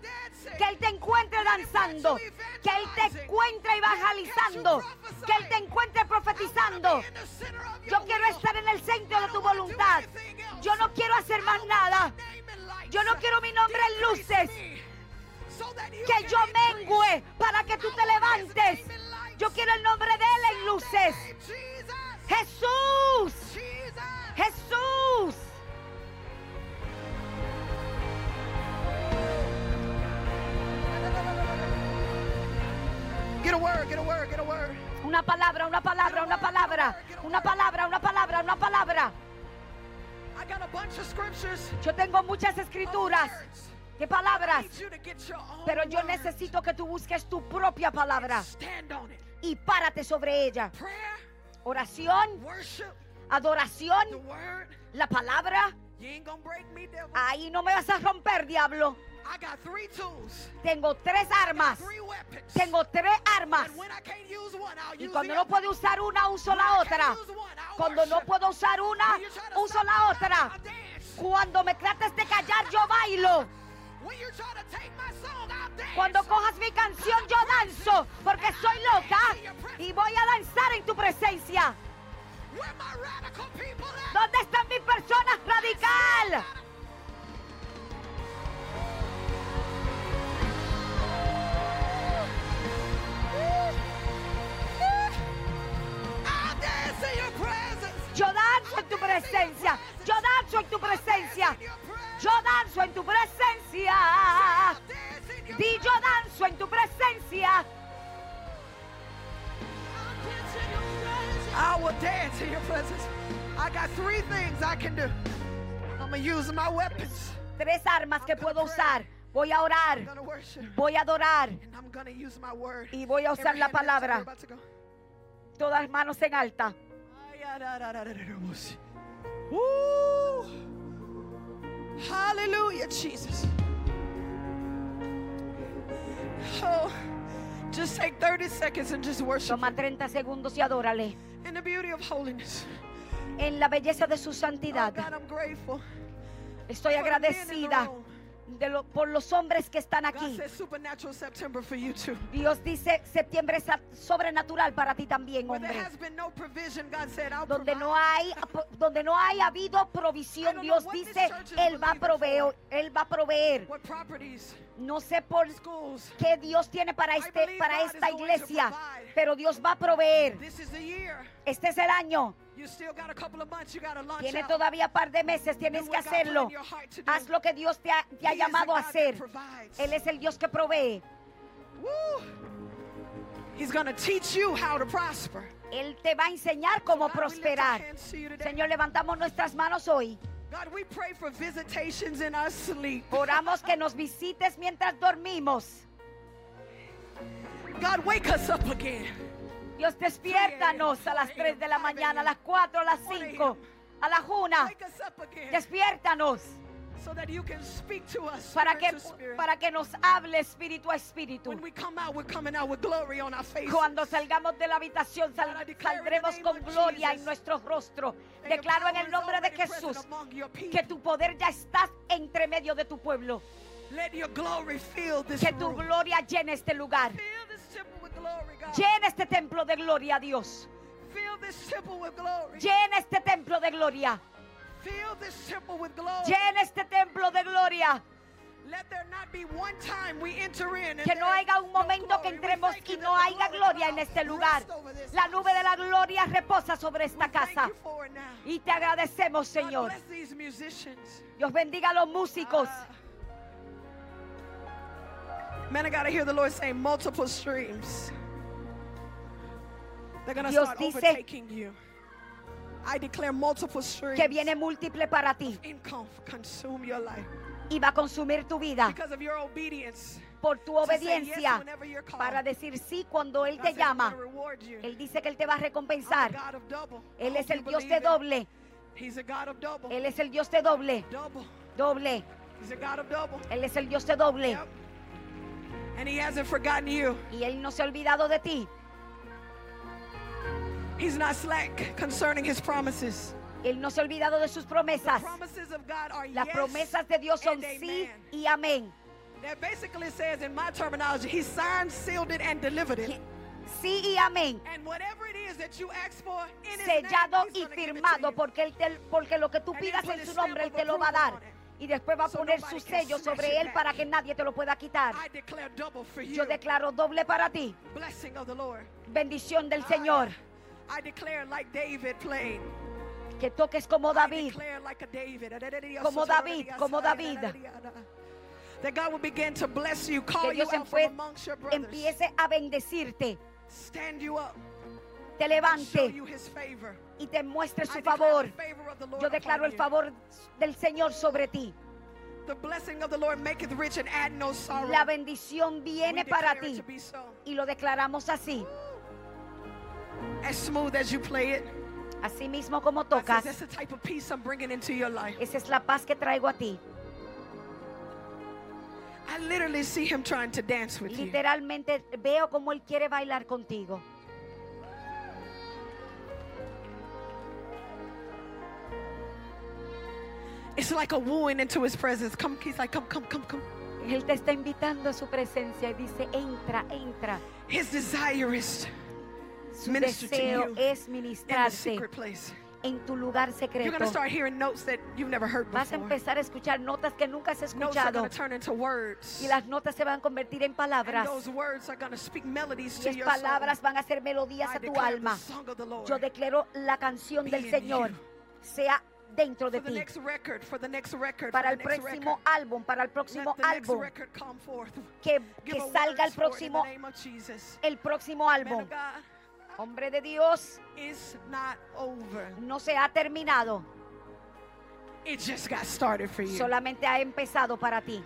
Que Él te encuentre danzando. Que Él te encuentre evangelizando. Que Él te encuentre profetizando. Yo quiero estar en el centro de tu voluntad. Yo no quiero hacer más nada. Yo no quiero mi nombre en luces. Que yo mengüe para que tú te levantes. Yo quiero el nombre de Él en luces. Jesús. Jesús. Get a word, get a word, get a word. Una palabra, una palabra, una palabra. Una palabra, una palabra, una palabra. I got a bunch of scriptures. Yo tengo muchas escrituras. ¿Qué palabras? Pero yo necesito que tú busques tu propia palabra Stand on it. y párate sobre ella. Prayer, Oración, adoración, la palabra. Ahí no me vas a romper, diablo. I got three tools, Tengo tres armas. three weapons. Tengo tres armas. And when I can't use one, I'll Y cuando no puedo usar una, uso la otra. Cuando no puedo usar una, uso la otra. Cuando me trates de callar, yo bailo. Song. Cuando cojas mi canción, yo danzo. Porque soy loca y voy a danzar en tu presencia. ¿Dónde están mis personas radical? Yo danzo en tu presencia. Yo danzo en tu presencia. Yo danzo en tu presencia. Di yo danzo en tu presencia. I will dance in your presence. I got three things I can do. I'm gonna use my weapons. Tres armas que puedo usar. Voy a orar. Voy a adorar. Y voy a usar la palabra. Todas manos en alta. Woo! Hallelujah, Jesus. Oh, just take 30 seconds and just worship Toma 30 segundos y adórale. In the beauty of holiness. En la belleza de su Oh, santidad. God, I'm grateful. Estoy agradecida. De lo- por los hombres que están aquí. Dios dice, septiembre es sobrenatural para ti también, hombre. no said, Donde no hay, donde no hay habido provisión, Dios dice, Él va a proveer, Él va a proveer. No sé por schools. qué Dios tiene para este, para esta iglesia, pero Dios va a proveer. Este es el año. Tiene todavía un par de meses, tienes que hacerlo. Haz lo que Dios te ha, te llamado a hacer. Él es el Dios que provee. He's going to teach you how to prosper. Él te va a enseñar cómo prosperar. Señor, levantamos nuestras manos hoy. God, we pray for visitations in our sleep. Oramos que nos visites mientras dormimos. God, wake us up again. Dios, despiértanos a las 3 de la mañana, a las 4, a las 5, a las 1. Wake us up again Despiértanos so that you can speak to us para que, to para que nos hable espíritu a espíritu. Cuando salgamos de la habitación, sal- saldremos con gloria en nuestro rostro. Declaro en el nombre de Jesús que tu poder ya está entre medio de tu pueblo. Let your glory fill this Que tu gloria llene este lugar. Fill Llena este templo de gloria Dios. Llena este templo de gloria. Llena este templo de gloria. Que no haya un momento que entremos y no haya gloria en este lugar. La nube de la gloria reposa sobre esta casa. Y te agradecemos, Señor. Dios bendiga a los músicos. Man, I gotta hear the Lord say multiple streams. They're gonna Dios start dice overtaking you. I declare multiple streams. Que viene múltiple para ti income consume your life y va a consumir tu vida because of your obedience. por tu obediencia para decir sí cuando Él te says, "I'm llama. gonna reward you." Él dice que Él te va a recompensar. Él es el Dios de doble. He's a God of double. Él es el Dios de doble. Doble. He's a God of double. Él es el Dios de doble. And he hasn't forgotten you. Y Él no se ha olvidado de ti. He's not slack concerning his promises. Él no se ha olvidado de sus The promesas. promises of God are Las yes promesas de Dios son sí amen. y amén. That basically says in my terminology, he signed, sealed it, and delivered it. Sí y amén. And whatever it is that you ask for in his name, Sellado he's y firmado porque, él te- porque lo que tú pidas en su nombre, Él te lo va a dar. Y después va a poner su sello sobre él para que nadie te lo pueda quitar. You. Yo declaro doble para ti. Bendición del Señor. I declare like David played. Que toques como David. Como David, como David. That God will begin to bless you, Que call you Dios out from empue- amongst your brothers, empiece a bendecirte, stand you up, te show levante you His favor. Y te muestre su favor. Yo declaro el favor del Señor sobre ti. La bendición viene para ti y lo declaramos así. Así mismo como tocas, esa es la paz que traigo a ti. I literally see Him trying to dance with you. Literalmente veo como Él quiere bailar contigo. It's like a wooing into His presence. Come, He's like, come, come, come, come. Él te está invitando a su presencia y dice, entra, entra. His desire is Su Minister to deseo you es in the ministrarte secret place. en tu lugar You're going secreto. to start hearing notes that you've never heard Vas a before. empezar a escuchar notas que nunca has Notes are escuchado going to turn into words. y las notas se van a convertir en And palabras those words are going to speak melodies y to es your soul. palabras van a ser melodías I a tu declare the alma. song of the Lord. Yo declaro la canción Be del in Señor you. sea dentro de ti. Para el próximo álbum, para el próximo álbum, que, que salga el próximo, el próximo álbum. Hombre de Dios, no se ha terminado, It just got started for you. solamente ha empezado para ti.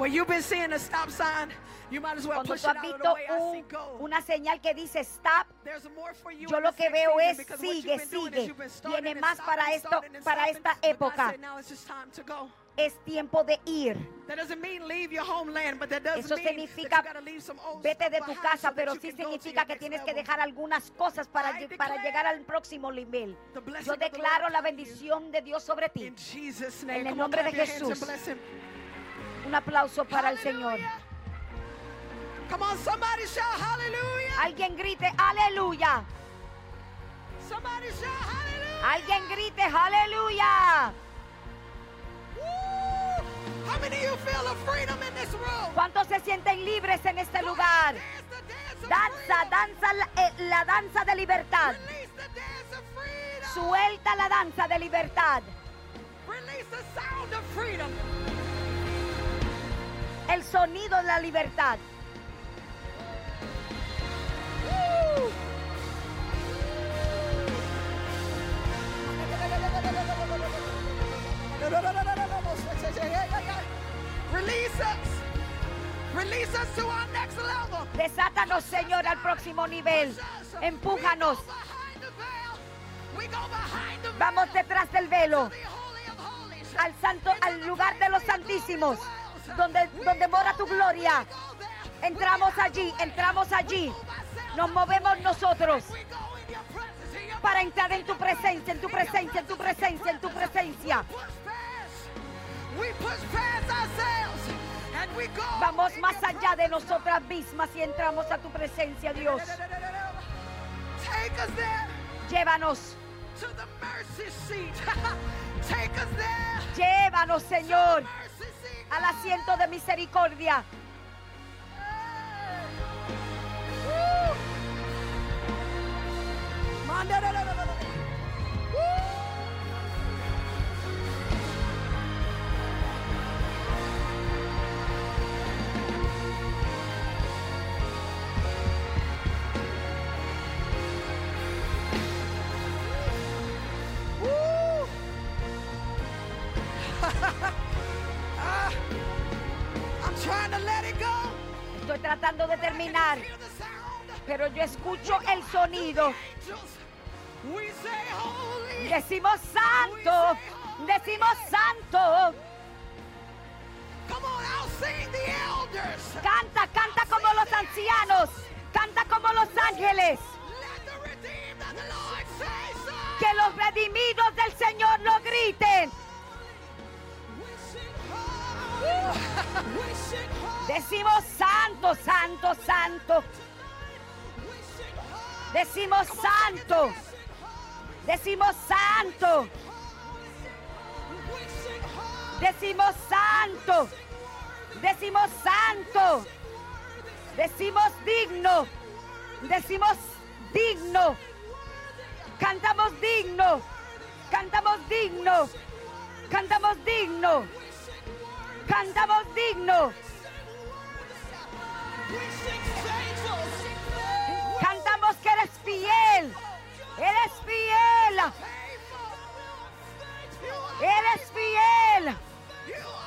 Where you've been seeing a stop sign, you might as well Cuando push tú it has out of the way. I see un- go. una señal que dice stop, There's more for you yo lo que veo es sigue, sigue. Viene and más para esto, para esta época. Es tiempo de ir. That doesn't mean leave your homeland, but that doesn't Eso significa vete de tu casa, pero sí significa que tienes que dejar algunas cosas para, para llegar al próximo nivel. Yo declaro la bendición de Dios sobre ti. En el nombre de Jesús. Un aplauso para el Señor. Hallelujah. Come on, somebody shout hallelujah. Alguien grite aleluya. Somebody shout hallelujah. Alguien grite aleluya. Woo! How many of you feel the freedom in this room? ¿Cuántos se sienten libres en este lugar? Danza, danza la, eh, la danza de libertad. Release the dance of freedom. Suelta la danza de libertad. Release the sound of freedom. El sonido de la libertad. Release us. Release us to our next level. Desátanos, Señor, al próximo nivel. Empújanos. Vamos detrás del velo. Al santo, al lugar de los santísimos. Donde, donde mora tu gloria. Entramos allí, entramos allí. Nos movemos nosotros para entrar en tu presencia, en tu presencia, en tu presencia, en tu presencia. Vamos más allá de nosotras mismas y entramos a tu presencia, Dios. Llévanos, llévanos, Señor. Al asiento de misericordia. tratando de terminar. Pero yo escucho el sonido. Decimos santo. Decimos santo. Canta, canta como los ancianos. Canta como los ángeles. Que los redimidos del Señor lo griten. Decimos santo, santo, santo. Decimos santo. Decimos santo. Decimos santo. Decimos santo. Decimos digno. Decimos digno. Cantamos digno. Cantamos digno. Cantamos digno. Cantamos digno. Cantamos que eres fiel. Eres fiel. Eres fiel.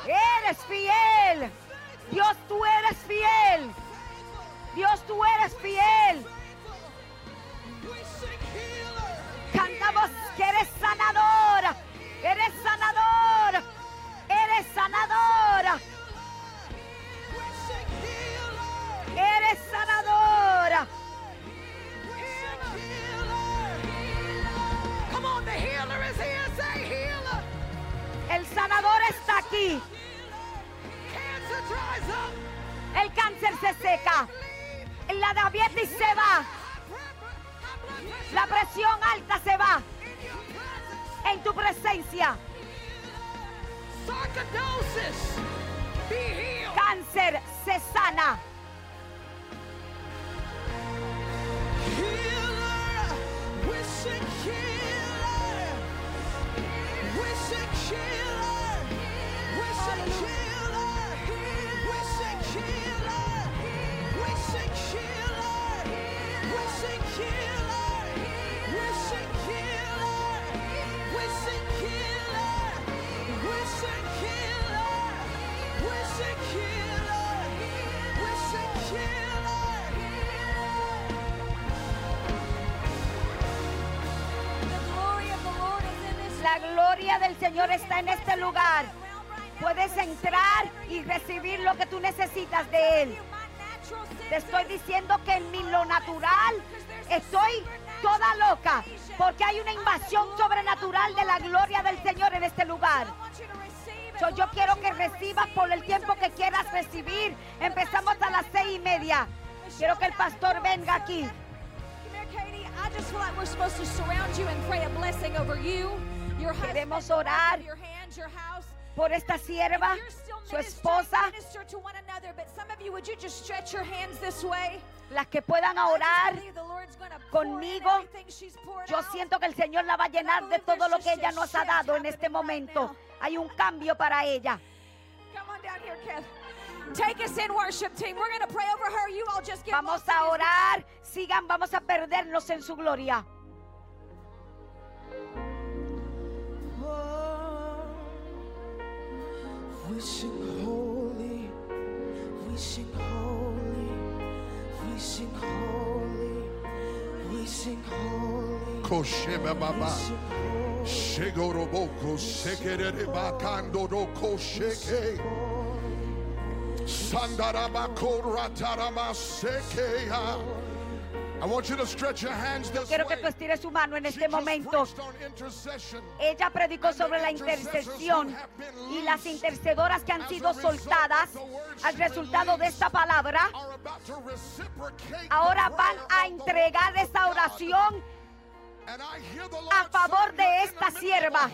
Eres fiel. Dios, tú eres fiel. Dios, tú eres fiel. Cantamos que eres sanadora. Necesitas de Él. Te estoy diciendo que en mi lo natural estoy toda loca porque hay una invasión sobrenatural de la gloria del Señor en este lugar. So, yo quiero que recibas por el tiempo que quieras recibir. Empezamos a las seis y media. Quiero que el pastor venga aquí. Queremos orar. Por esta sierva, Las que puedan orar conmigo, yo siento que el Señor la va a llenar de todo lo que ella nos ha dado en este momento. Hay un cambio para ella. Vamos a orar. Sigan, vamos a perdernos en su gloria. Oh, sing holy, we sing holy, Kosheba baba. Shegoroboko sekerere bakando roko sheke. Sandarabako ratarama sekeya. I want you to stretch your hands this Quiero que tú estires su mano en este momento. Ella predicó sobre la intercesión y las intercedoras que han sido soltadas al resultado de esta palabra. Ahora van a entregar God. oración. A favor de "You're in esta sierva."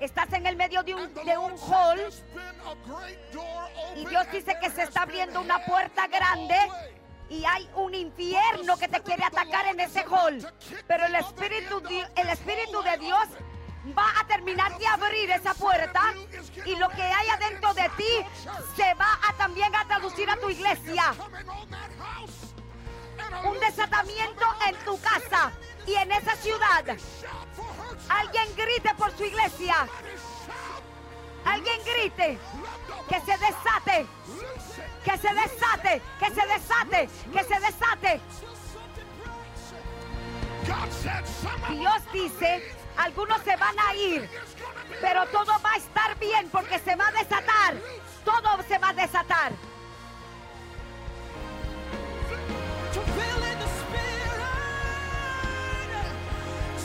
Estás en el medio de un, de hall "There's been a great door y Dios dice que se está abriendo una puerta grande hallway." Y hay un infierno que te quiere atacar en ese hall. Pero el Espíritu, el Espíritu de Dios va a terminar de abrir esa puerta y lo que hay adentro de ti se va a también a traducir a tu iglesia. Un desatamiento en tu casa y en esa ciudad. Alguien grite por su iglesia. Alguien grite. "Let the Que se desate. Loose it." Que se desate. Que se desate. Que se desate. God said, "Some of Dios dice, algunos se van a ir, pero todo va a estar bien porque se va a desatar. Todo se va a desatar. To feel in the spirit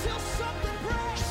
till something breaks.